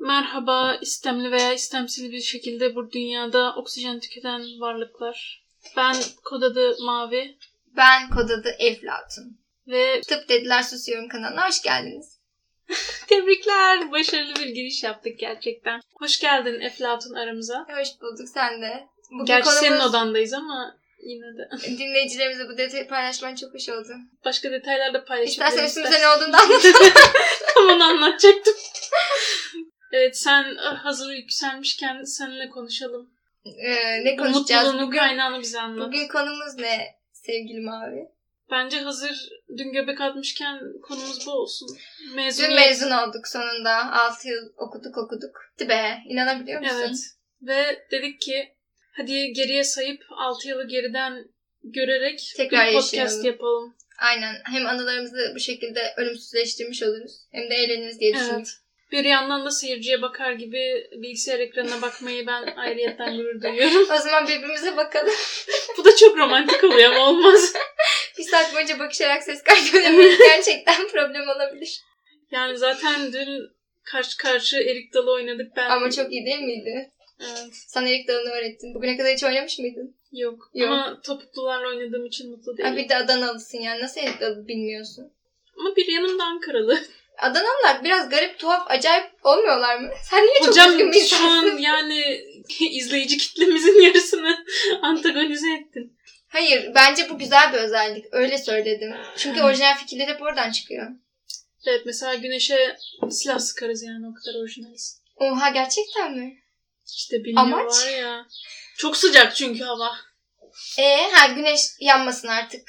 Merhaba istemli veya istemsiz bir şekilde bu dünyada oksijen tüketen varlıklar. Ben kod adı Mavi Ben kod adı Eflatun. ve Tıp dediler susuyorum kanalına hoş geldiniz. tebrikler. Başarılı bir giriş yaptık gerçekten. Hoş geldin Eflatun aramıza. Hoş bulduk sen de. Bugün Gerçi senin konumuz odandayız ama yine de. dinleyicilerimize bu detayı paylaşman çok hoş oldu. Başka detaylar da paylaşabiliriz. İstersen üstümüze istersen. ne olduğunu anlatalım. Tam onu anlatacaktım. Evet sen ah, hazır yükselmişken seninle konuşalım. Ee, ne konuşacağız? mutluluğun Bugün, kaynağını bize anlat. bugün konumuz ne sevgili Mavi? Bence hazır dün göbek atmışken konumuz bu olsun. Dün Mezuniyet. mezun olduk sonunda. 6 yıl okuduk okuduk. Hadi be inanabiliyor musun? Evet. Ve dedik ki hadi geriye sayıp 6 yılı geriden görerek Tekrar bir podcast yaşayalım. yapalım. Aynen. Hem anılarımızı bu şekilde ölümsüzleştirmiş oluruz. Hem de eğleniriz diye düşündük. Evet. Bir yandan da seyirciye bakar gibi bilgisayar ekranına bakmayı ben ayrıyetten gurur duyuyorum. O zaman birbirimize bakalım. Bu da çok romantik oluyor ama olmaz. Bir saat boyunca bakışarak ses kaydedememiz gerçekten problem olabilir. Yani zaten dün karşı karşı Erik Dalı oynadık ben. Ama çok iyi değil miydi? Evet. Sana Erik Dalı'nı öğrettim. Bugüne kadar hiç oynamış mıydın? Yok. Yok. Ama topuklularla oynadığım için mutlu değilim. Ha, bir de Adanalısın yani. Nasıl Erik Dalı bilmiyorsun? Ama bir yanımda Ankaralı. Adanalılar biraz garip, tuhaf, acayip olmuyorlar mı? Sen niye çok Hocam düzgün bir şu an insansın? yani izleyici kitlemizin yarısını antagonize ettin. Hayır, bence bu güzel bir özellik. Öyle söyledim. Çünkü orijinal fikirler hep oradan çıkıyor. Evet mesela güneşe silah sıkarız yani o kadar orijinaliz. Oha gerçekten mi? İşte bilmiyor Amaç? var ya. Çok sıcak çünkü hava. Ee, ha güneş yanmasın artık.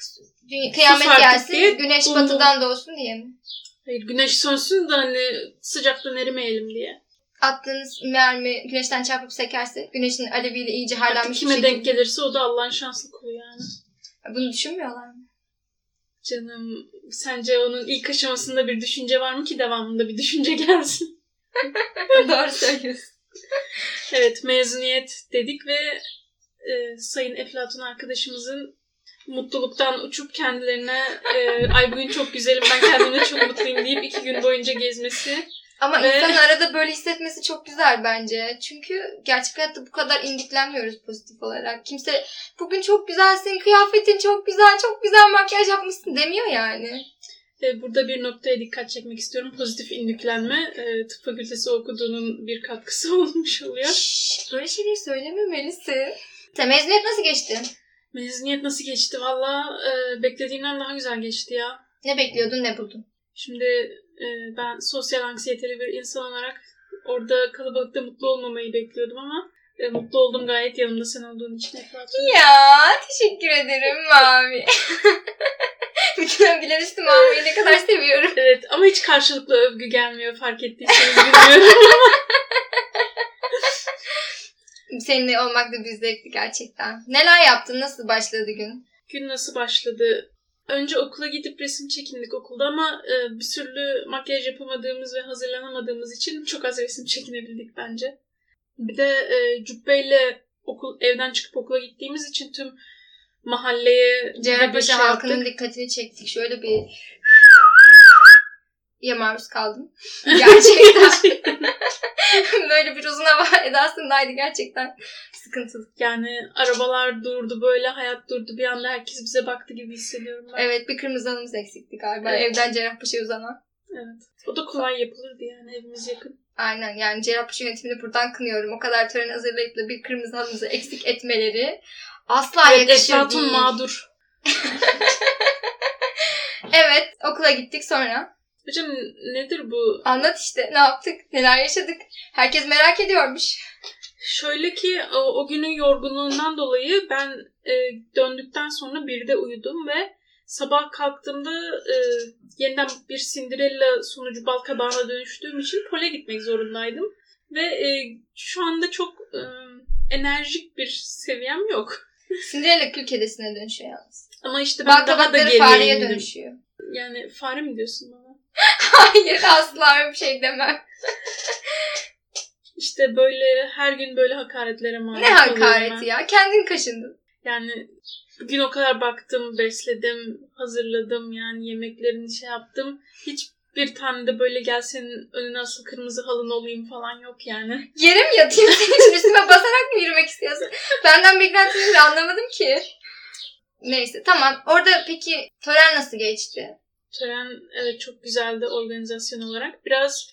Kıyamet artık gelsin, güneş bu- batıdan doğsun diye mi? Hayır güneş sönsün de hani sıcaktan erimeyelim diye. Attığınız mermi güneşten çarpıp sekerse, güneşin aleviyle iyice Artık harlanmış bir kime şekilde. denk gelirse o da Allah'ın şanslı kulu yani. Bunu düşünmüyorlar mı? Canım sence onun ilk aşamasında bir düşünce var mı ki devamında bir düşünce gelsin? Doğru söylüyorsun. Evet mezuniyet dedik ve e, Sayın Eflatun arkadaşımızın mutluluktan uçup kendilerine e, ay bugün çok güzelim ben kendimle çok mutluyum deyip iki gün boyunca gezmesi. Ama Ve- insanın arada böyle hissetmesi çok güzel bence. Çünkü gerçek hayatta bu kadar indiklenmiyoruz pozitif olarak. Kimse bugün çok güzelsin, kıyafetin çok güzel, çok güzel makyaj yapmışsın demiyor yani. Burada bir noktaya dikkat çekmek istiyorum. Pozitif indüklenme e, tıp fakültesi okuduğunun bir katkısı olmuş oluyor. Şşş, böyle şeyleri söylememelisin. Sen mezuniyet nasıl geçti? Mezuniyet nasıl geçti? Valla e, beklediğimden daha güzel geçti ya. Ne bekliyordun, ne buldun? Şimdi e, ben sosyal anksiyeteli bir insan olarak orada kalabalıkta mutlu olmamayı bekliyordum ama e, mutlu oldum gayet yanımda sen olduğun için Eflatun. Ya teşekkür ederim Mavi. Bütün övgüler üstü Mavi'yi ne kadar seviyorum. Evet ama hiç karşılıklı övgü gelmiyor fark ettiyseniz bilmiyorum. Seninle olmak da bir zevkti gerçekten. Neler yaptın? Nasıl başladı gün? Gün nasıl başladı? Önce okula gidip resim çekindik okulda ama e, bir türlü makyaj yapamadığımız ve hazırlanamadığımız için çok az resim çekinebildik bence. Bir de e, cübbeyle okul evden çıkıp okula gittiğimiz için tüm mahalleye Cerrahpaşa şey halkının dikkatini çektik. Şöyle bir ya maruz kaldım. Gerçekten. Böyle bir uzun hava edasındaydı gerçekten. Sıkıntılı. Yani arabalar durdu böyle hayat durdu bir anda herkes bize baktı gibi hissediyorum ben. Evet bir kırmızı hanımız eksikti galiba. Evet. Evden Cerrahpaşa'ya uzanan. Evet. O da kolay yapılırdı yani evimiz yakın. Aynen yani Cerrahpaşa yönetimini buradan kınıyorum. O kadar tören hazırlayıp da bir kırmızı halımızı eksik etmeleri asla Evet, yakışır Eflatun değil. mağdur. Evet okula gittik sonra. Hocam nedir bu? Anlat işte ne yaptık neler yaşadık. Herkes merak ediyormuş. Şöyle ki o, o günün yorgunluğundan dolayı ben e, döndükten sonra bir de uyudum ve sabah kalktığımda e, yeniden bir Cinderella sonucu bal kabağına dönüştüğüm için pole gitmek zorundaydım. Ve e, şu anda çok e, enerjik bir seviyem yok. Cinderella kül kedisine dönüşüyor yalnız. Ama işte ben Bal daha da fareye indim. dönüşüyor. Yani fare mi diyorsun bana? Hayır asla öyle bir şey demem. İşte böyle her gün böyle hakaretlere maruz Ne kalıyorum ben. hakareti ya. Kendin kaşındın. Yani bugün o kadar baktım, besledim, hazırladım yani yemeklerini şey yaptım. Hiç bir tane de böyle gel senin önüne asıl kırmızı halın olayım falan yok yani. Yere mi yatayım senin için üstüme basarak mı yürümek istiyorsun? Benden beklentini de anlamadım ki. Neyse tamam. Orada peki tören nasıl geçti? Tören evet çok güzeldi organizasyon olarak. Biraz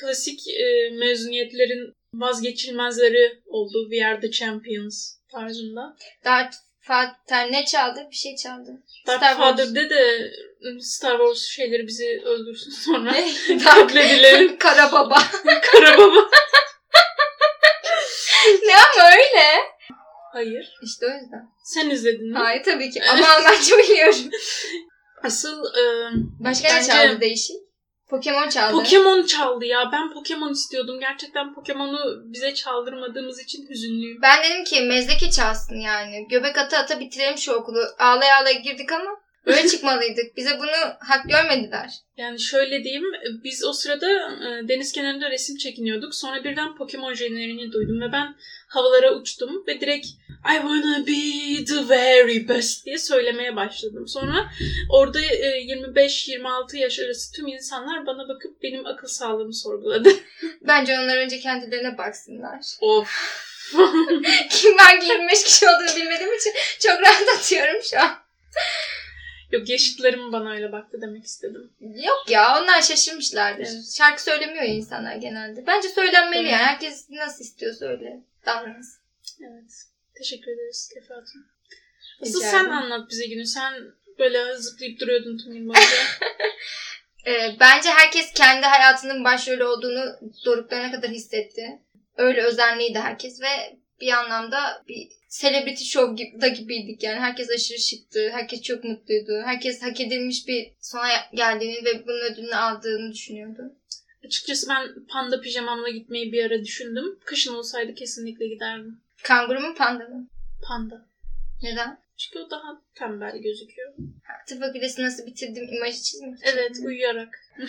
klasik e, mezuniyetlerin vazgeçilmezleri oldu. We are the champions tarzında. Darth Vader ne çaldı? Bir şey çaldı. Darth Star. Vader'de de Star Wars şeyleri bizi öldürsün sonra. Ne? Takledilerin Kara baba. kara baba. ne ama öyle. Hayır. İşte o yüzden. Sen izledin mi? Hayır tabii ki. Ama Almanca biliyorum. Asıl e, Başka ne çaldı değişik? Pokemon çaldı. Pokemon çaldı ya. Ben Pokemon istiyordum. Gerçekten Pokemon'u bize çaldırmadığımız için hüzünlüyüm. Ben dedim ki mezdeki çalsın yani. Göbek ata ata bitirelim şu okulu. Ağlaya ağlaya girdik ama öyle çıkmalıydık. Bize bunu hak görmediler. Yani şöyle diyeyim, biz o sırada e, deniz kenarında resim çekiniyorduk. Sonra birden Pokemon jeneriğini duydum ve ben havalara uçtum ve direkt I wanna be the very best diye söylemeye başladım. Sonra orada e, 25-26 yaş arası tüm insanlar bana bakıp benim akıl sağlığımı sorguladı. Bence onlar önce kendilerine baksınlar. of. Kim ben 25 kişi olduğunu bilmediğim için çok rahat atıyorum şu an. Yok yaşıtlarım bana öyle baktı demek istedim. Yok ya onlar şaşırmışlardır. Evet. Şarkı söylemiyor ya insanlar genelde. Bence söylenmeli Evet. yani. Herkes nasıl istiyorsa öyle davransın. Evet. Teşekkür ederiz Efe Hatun. Asıl sen anlat bize günü. Sen böyle zıplayıp duruyordun tüm gün boyunca. Ee, bence herkes kendi hayatının başrolü olduğunu doruklarına kadar hissetti. Öyle özenliydi herkes ve bir anlamda bir celebrity show da gibiydik yani. Herkes aşırı şıktı, herkes çok mutluydu. Herkes hak edilmiş bir sona geldiğini ve bunun ödülünü aldığını düşünüyordu. Açıkçası ben panda pijamamla gitmeyi bir ara düşündüm. Kışın olsaydı kesinlikle giderdim. Kanguru mu panda mı? Panda. Neden? Çünkü o daha tembel gözüküyor. Tıp fakültesi nasıl bitirdim imajı çizmek için. Evet uyuyarak.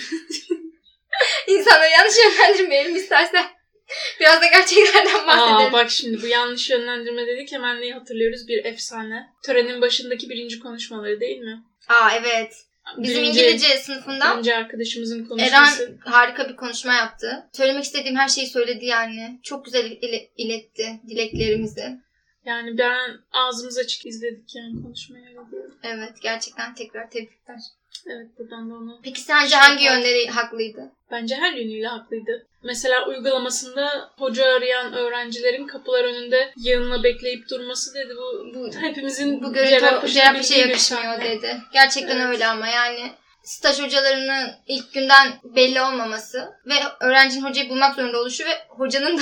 İnsanları yanlış yönlendirmeyelim istersen. Biraz da gerçeklerden bahsedelim. Aa bak şimdi bu yanlış yönlendirme dedik hemen neyi hatırlıyoruz? Bir efsane. Törenin başındaki birinci konuşmaları değil mi? Aa evet. Bizim Birinci- İngilizce sınıfından Birinci arkadaşımızın konuşması. Eren harika bir konuşma yaptı. Söylemek istediğim her şeyi söyledi yani. Çok güzel ile- iletti dileklerimizi. Yani ben ağzımız açık izledik yani konuşmayı. Evet gerçekten tekrar tebrikler. Evet buradan da onu. Peki sence Şey hangi yönleri haklıydı? Bence her yönüyle haklıydı. Mesela uygulamasında hoca arayan öğrencilerin kapılar önünde yığınla bekleyip durması dedi. Bu Bu, hepimizin bu görüntü bildiği bir yakışmıyor sahne. dedi. Gerçekten Evet. öyle ama yani staj hocalarının ilk günden belli olmaması ve öğrencinin hocayı bulmak zorunda oluşu ve hocanın da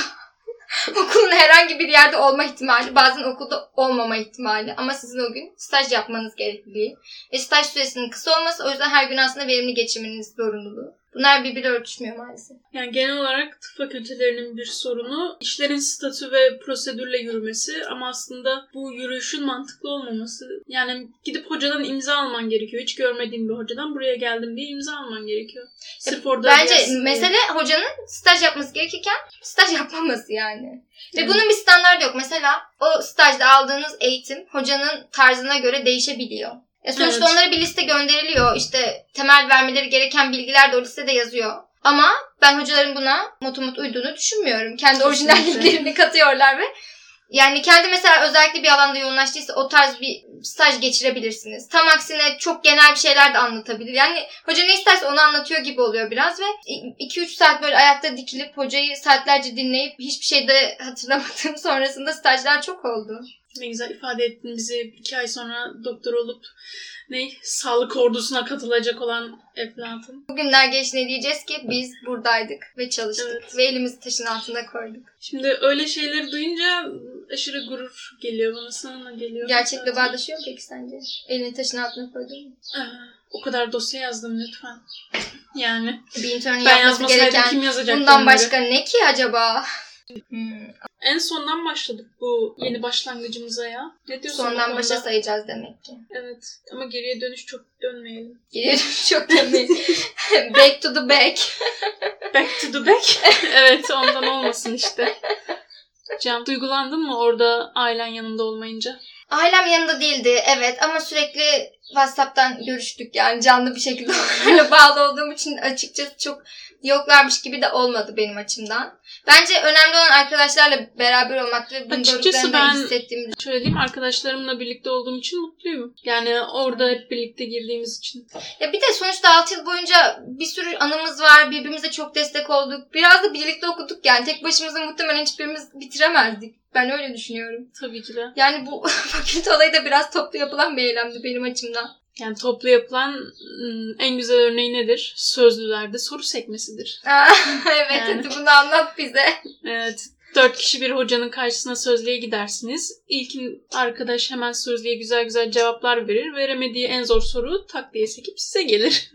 okulun herhangi bir yerde olma ihtimali, bazen okulda olmama ihtimali ama sizin o gün staj yapmanız gerekliliği ve staj süresinin kısa olması o yüzden her gün aslında verimli geçirmeniz zorunluluğu. Bunlar birbiriyle örtüşmüyor maalesef. Yani genel olarak tıp fakültelerinin bir sorunu işlerin statü ve prosedürle yürümesi ama aslında bu yürüyüşün mantıklı olmaması. Yani gidip hocadan imza alman gerekiyor. Hiç görmediğin bir hocadan buraya geldim diye imza alman gerekiyor. Sırf orada Bence diye. mesele hocanın staj yapması gerekirken staj yapmaması yani. Ve Evet. bunun bir standardı yok. Mesela o stajda aldığınız eğitim hocanın tarzına göre değişebiliyor. Ya sonuçta Evet. onlara bir liste gönderiliyor. İşte temel vermeleri gereken bilgiler de o listede yazıyor. Ama ben hocaların buna motomot uyduğunu düşünmüyorum. Kendi Kesinlikle. orijinalliklerini katıyorlar ve yani kendi mesela özellikle bir alanda yoğunlaştıysa o tarz bir staj geçirebilirsiniz. Tam aksine çok genel bir şeyler de anlatabilir. Yani hoca ne isterse onu anlatıyor gibi oluyor biraz ve 2-3 saat böyle ayakta dikilip hocayı saatlerce dinleyip hiçbir şey de hatırlamadığım sonrasında stajlar çok oldu. Ne güzel ifade ettin bizi iki ay sonra doktor olup ne sağlık ordusuna katılacak olan Eflatun. Bugünler geç ne diyeceğiz ki biz buradaydık ve çalıştık Evet. ve elimizi taşın altına koyduk. Şimdi öyle şeyleri duyunca aşırı gurur geliyor bana. Sana geliyor. Gerçekle bağdaşıyor mu peki sence? Elini taşın altına koydun mu? Aa, O kadar dosya yazdım lütfen. Yani Bir ben yazmasaydım gereken kim yazacak bundan bunları? başka ne ki acaba? Hmm. En sondan başladık bu yeni başlangıcımıza ya. Ne diyorsun Sondan başa sayacağız demek ki. Evet ama geriye dönüş çok dönmeyelim. Geriye çok tabii. back to the back. Back to the back. evet ondan olmasın işte. Cem duygulandın mı orada ailen yanında olmayınca? Ailem yanında değildi evet ama sürekli WhatsApp'tan görüştük yani canlı bir şekilde onlarla bağlı olduğum için açıkçası çok yoklarmış gibi de olmadı benim açımdan. Bence önemli olan arkadaşlarla beraber olmak ve bunu Açıkçası ben- hissettiğim Şöyle diyeyim arkadaşlarımla birlikte olduğum için mutluyum. Yani orada hep birlikte girdiğimiz için. Ya bir de sonuçta 6 yıl boyunca bir sürü anımız var. Birbirimize çok destek olduk. Biraz da birlikte okuduk yani. Tek başımıza muhtemelen hiçbirimiz bitiremezdik. Ben öyle düşünüyorum. Tabii ki de. Yani bu fakülte olayı da biraz toplu yapılan bir eylemdi benim açımdan. Yani toplu yapılan ım, en güzel örneği nedir? Sözlülerde soru sekmesidir. Aa, evet Yani. hadi bunu anlat bize. Evet. Dört kişi bir hocanın karşısına sözlüğe gidersiniz. İlkin arkadaş hemen sözlüğe güzel güzel cevaplar verir. Veremediği en zor soru tak diye sekip size gelir.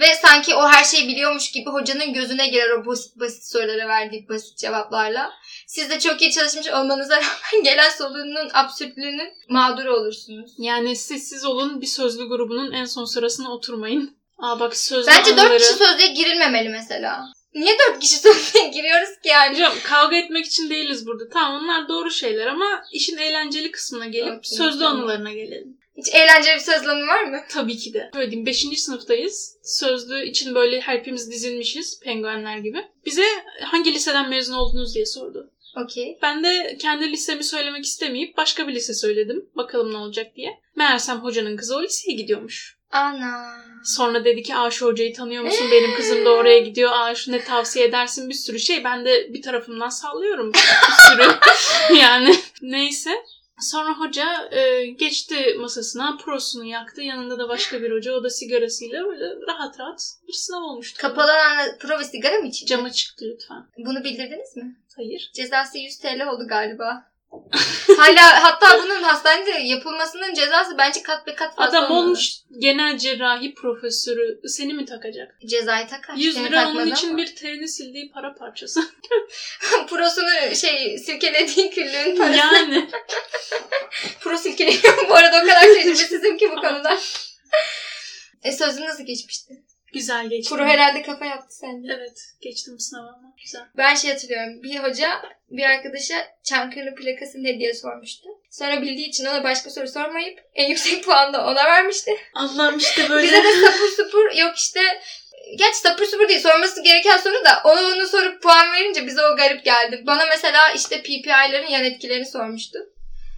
Ve sanki o her şeyi biliyormuş gibi hocanın gözüne girer o basit basit sorulara verdiği basit cevaplarla. Siz de çok iyi çalışmış olmanıza rağmen gelen sorunun absürtlüğünün mağduru olursunuz. Yani sessiz olun bir sözlü grubunun en son sırasına oturmayın. Aa bak sözlü Bence anıları... kişi sözlüğe girilmemeli mesela. Niye dört kişi sözlüğe giriyoruz ki yani? Hocam kavga etmek için değiliz burada. Tamam onlar doğru şeyler ama işin eğlenceli kısmına gelip Okey, sözlü tamam. anılarına gelelim. Hiç eğlenceli bir sözlü anı var mı? Tabii ki de. Şöyle diyeyim 5. sınıftayız. Sözlü için böyle hepimiz dizilmişiz penguenler gibi. Bize hangi liseden mezun oldunuz diye sordu. Okey. Ben de kendi lisemi söylemek istemeyip başka bir lise söyledim. Bakalım ne olacak diye. Meğersem hocanın kızı o liseye gidiyormuş. Ana. Sonra dedi ki aa şu hocayı tanıyor musun? Benim kızım da oraya gidiyor. Aa şu ne tavsiye edersin bir sürü şey. Ben de bir tarafımdan sallıyorum bir sürü. yani neyse. Sonra hoca e, geçti masasına, prosunu yaktı. Yanında da başka bir hoca. O da sigarasıyla böyle rahat rahat bir sınav olmuştu. Kapalı alanda prova sigara mı içildi? Cama çıktı lütfen. Bunu bildirdiniz mi? Hayır. Cezası 100 TL oldu galiba. Hala hatta bunun hastanede yapılmasının cezası bence kat be kat fazla Adam olmalı. olmuş genel cerrahi profesörü. Seni mi takacak? Cezayı takar. 100 Seni lira onun için ama. bir terini sildiği para parçası. Prosunu şey sirkelediği küllüğün parası. yani. Pro silkeleniyor bu arada o kadar tecrübesizim ki bu konuda. e sözün nasıl geçmişti? Güzel geçti. Pro herhalde kafa yaptı sende. Evet. Geçtim sınavı ama. Güzel. Ben şey hatırlıyorum. Bir hoca bir arkadaşa Çankırı plakası ne diye sormuştu. Sonra bildiği için ona başka soru sormayıp en yüksek puanı da ona vermişti. Allah'ım işte böyle. Bize de sapır supur yok işte Gerçi sapır supur değil. Sorması gereken soru da ona onu sorup puan verince bize o garip geldi. Bana mesela işte PPI'lerin yan etkilerini sormuştu.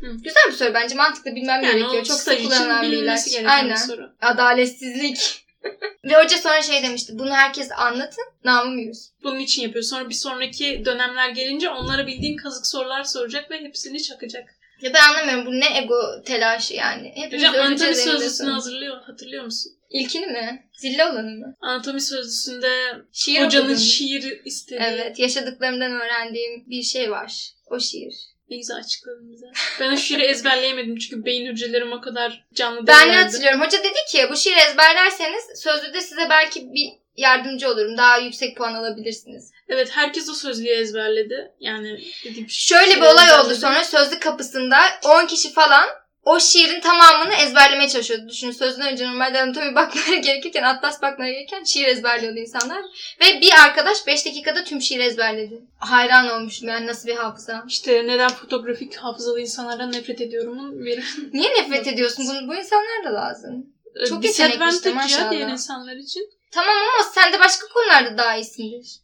Hı. Güzel bir soru bence. Mantıklı bilmem yani gerekiyor. Çok sık kullanılan bir ilaç. Aynen. bir soru. Adaletsizlik. Ve hoca sonra şey demişti. Bunu herkes anlatın. Namım yürüsün. Bunun için yapıyor. Sonra bir sonraki dönemler gelince onlara bildiğin kazık sorular soracak ve hepsini çakacak. Ya ben anlamıyorum. Bu ne ego telaşı yani. Hepimiz Hocam anatomi sözlüsünü hazırlıyor. Hatırlıyor musun? İlkini mi? Zilli olanı mı? Anatomi sözlüsünde Şiir hocanın okudun mu? şiir istediği. Evet. Yaşadıklarımdan öğrendiğim bir şey var. O şiir. Ne güzel açıkladın bize. Ben o şiiri ezberleyemedim çünkü beyin hücrelerim o kadar canlı Ben ne hatırlıyorum? Hoca dedi ki bu şiiri ezberlerseniz sözlüde size belki bir yardımcı olurum. Daha yüksek puan alabilirsiniz. Evet herkes o sözlüğü ezberledi. Yani dediğim Şöyle bir olay oldu sonra sözlük kapısında 10 kişi falan o şiirin tamamını ezberlemeye çalışıyordu. Düşünün sözden önce normalde anatomi bakmaları gerekirken, atlas bakmaları gerekirken şiir ezberliyordu insanlar. Ve bir arkadaş 5 dakikada tüm şiiri ezberledi. Hayran olmuşum yani nasıl bir hafıza. İşte neden fotoğrafik hafızalı insanlardan nefret ediyorumun bir Niye nefret ediyorsun? Bunu, bu insanlar da lazım. Çok yetenekli işte, maşallah. diğer insanlar için. Tamam ama sen de başka konularda daha iyisindir.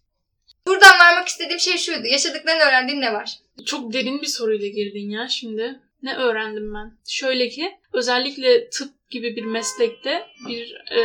Buradan varmak istediğim şey şuydu. Yaşadıklarını öğrendiğin ne var? Çok derin bir soruyla girdin ya şimdi. Ne öğrendim ben? Şöyle ki özellikle tıp gibi bir meslekte bir e,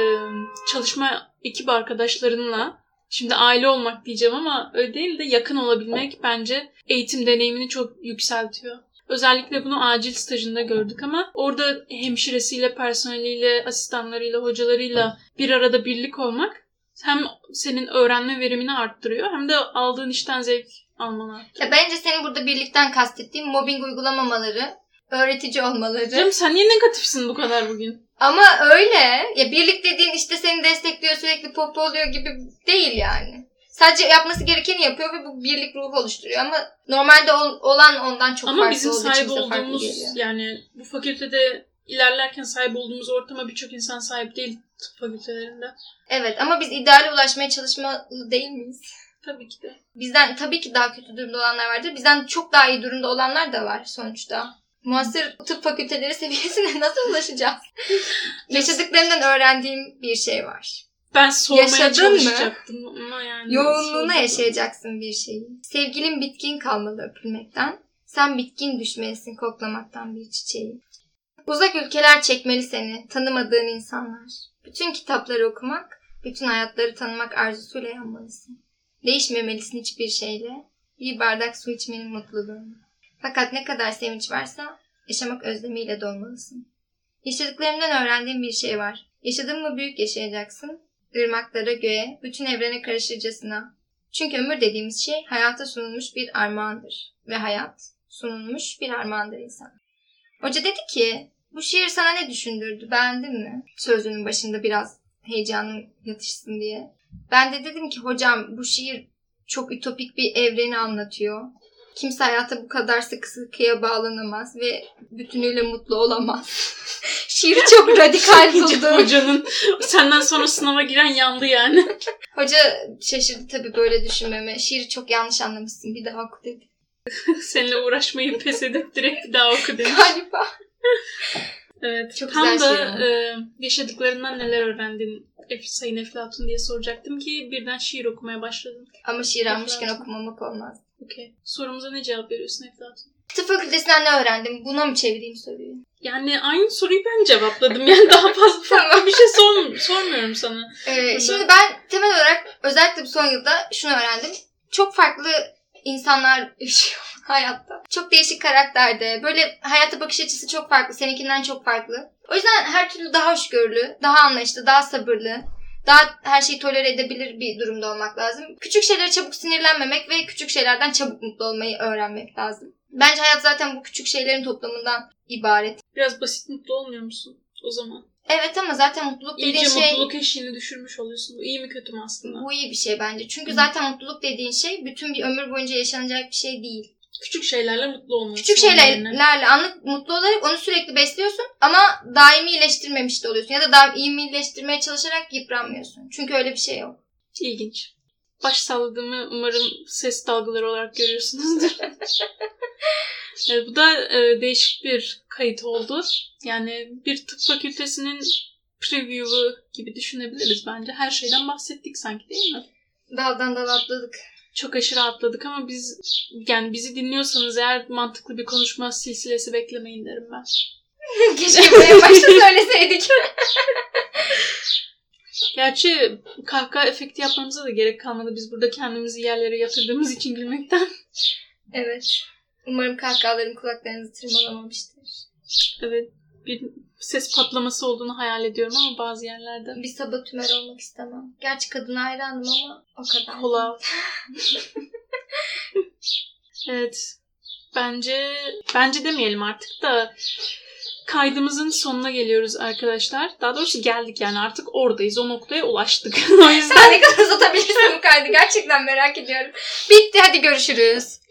çalışma ekip arkadaşlarınla şimdi aile olmak diyeceğim ama öyle değil de yakın olabilmek bence eğitim deneyimini çok yükseltiyor. Özellikle bunu acil stajında gördük ama orada hemşiresiyle, personeliyle, asistanlarıyla, hocalarıyla bir arada birlik olmak hem senin öğrenme verimini arttırıyor hem de aldığın işten zevk almanı arttırıyor. Ya bence senin burada birlikten kastettiğin mobbing uygulamamaları, öğretici olmaları. Canım sen niye negatifsin bu kadar bugün? Ama öyle. Ya birlik dediğin işte seni destekliyor, sürekli popo oluyor gibi değil yani. Sadece yapması gerekeni yapıyor ve bu birlik ruhu oluşturuyor ama normalde ol- olan ondan çok Ama farklı bizim olduğu için sahip bize farklı olduğumuz geliyor. yani bu fakültede ilerlerken sahip olduğumuz ortama birçok insan sahip değil tıp fakültelerinde. Evet ama biz ideale ulaşmaya çalışmalı değil miyiz? Tabii ki de. Bizden tabii ki daha kötü durumda olanlar vardır. Bizden çok daha iyi durumda olanlar da var sonuçta. Muasır tıp fakülteleri seviyesine nasıl ulaşacağız? Yaşadıklarından öğrendiğim bir şey var. Ben sormaya Yaşadın mı? çalışacaktım ama yani. Yoğunluğuna yaşayacaksın bir şeyi. Sevgilin bitkin kalmalı öpülmekten. Sen bitkin düşmelisin koklamaktan bir çiçeği. Uzak ülkeler çekmeli seni, tanımadığın insanlar. Bütün kitapları okumak, bütün hayatları tanımak arzusuyla yanmalısın. Değişmemelisin hiçbir şeyle. Bir bardak su içmenin mutluluğunu. Fakat ne kadar sevinç varsa yaşamak özlemiyle dolmalısın. Yaşadıklarımdan öğrendiğim bir şey var. Yaşadın mı büyük yaşayacaksın. Irmaklara, göğe, bütün evrene karışırcasına. Çünkü ömür dediğimiz şey hayata sunulmuş bir armağandır. Ve hayat sunulmuş bir armağandır insan. Hoca dedi ki bu şiir sana ne düşündürdü beğendin mi? Sözünün başında biraz heyecanın yatışsın diye. Ben de dedim ki hocam bu şiir çok ütopik bir evreni anlatıyor. Kimse hayata bu kadar sıkı sıkıya bağlanamaz ve bütünüyle mutlu olamaz. Şiiri çok radikal buldum. Hocanın senden sonra sınava giren yandı yani. Hoca şaşırdı tabii böyle düşünmeme. Şiiri çok yanlış anlamışsın bir daha oku dedi. Seninle uğraşmayı pes edip direkt bir daha oku demiş. Galiba. Evet. Çok Tam güzel da e, yaşadıklarından neler öğrendin Ef- Sayın Eflatun diye soracaktım ki birden şiir okumaya başladın. Ama şiir almışken okumamak olmaz. Okey. Sorumuza ne cevap veriyorsun Eflatun? Tıp fakültesinden ne öğrendim? Buna mı çevireyim soruyu? Yani aynı soruyu ben cevapladım. Yani daha fazla farklı bir şey sor, sormuyorum sana. Ee, şimdi ben temel olarak özellikle bu son yılda şunu öğrendim. Çok farklı insanlar yaşıyor hayatta. Çok değişik karakterde. Böyle hayata bakış açısı çok farklı. Seninkinden çok farklı. O yüzden her türlü daha hoşgörülü, daha anlayışlı, daha sabırlı, daha her şeyi tolere edebilir bir durumda olmak lazım. Küçük şeylere çabuk sinirlenmemek ve küçük şeylerden çabuk mutlu olmayı öğrenmek lazım. Bence hayat zaten bu küçük şeylerin toplamından ibaret. Biraz basit mutlu olmuyor musun o zaman? Evet ama zaten mutluluk dediğin İyice şey... mutluluk eşiğini düşürmüş oluyorsun. Bu iyi mi kötü mü aslında? Bu iyi bir şey bence. Çünkü Hı. zaten mutluluk dediğin şey bütün bir ömür boyunca yaşanacak bir şey değil. Küçük şeylerle mutlu olmalısın. Küçük şeylerle anlık mutlu olarak onu sürekli besliyorsun ama daimi iyileştirmemiş de oluyorsun. Ya da daimi iyileştirmeye çalışarak yıpranmıyorsun. Çünkü öyle bir şey yok. İlginç. Baş salladığımı umarım ses dalgaları olarak görüyorsunuzdur. Evet, bu da e, değişik bir kayıt oldu. Yani bir tıp fakültesinin preview'u gibi düşünebiliriz bence. Her şeyden bahsettik sanki değil mi? Daldan dala atladık. Çok aşırı atladık ama biz yani bizi dinliyorsanız eğer mantıklı bir konuşma silsilesi beklemeyin derim ben. Keşke en başta söyleseydik. Gerçi kahkaha efekti yapmamıza da gerek kalmadı. Biz burada kendimizi yerlere yatırdığımız için gülmekten. evet. Umarım kahkahalarım kulaklarınızı tırmalamamıştır. Evet bir ses patlaması olduğunu hayal ediyorum ama bazı yerlerde. Bir sabah tümer olmak istemem. Gerçi kadına hayranım ama o kadar. Kola. evet. Bence bence demeyelim artık da kaydımızın sonuna geliyoruz arkadaşlar. Daha doğrusu geldik yani artık oradayız. O noktaya ulaştık. o yüzden Sen ne kadar uzatabilirsin bu kaydı? Gerçekten merak ediyorum. Bitti hadi görüşürüz.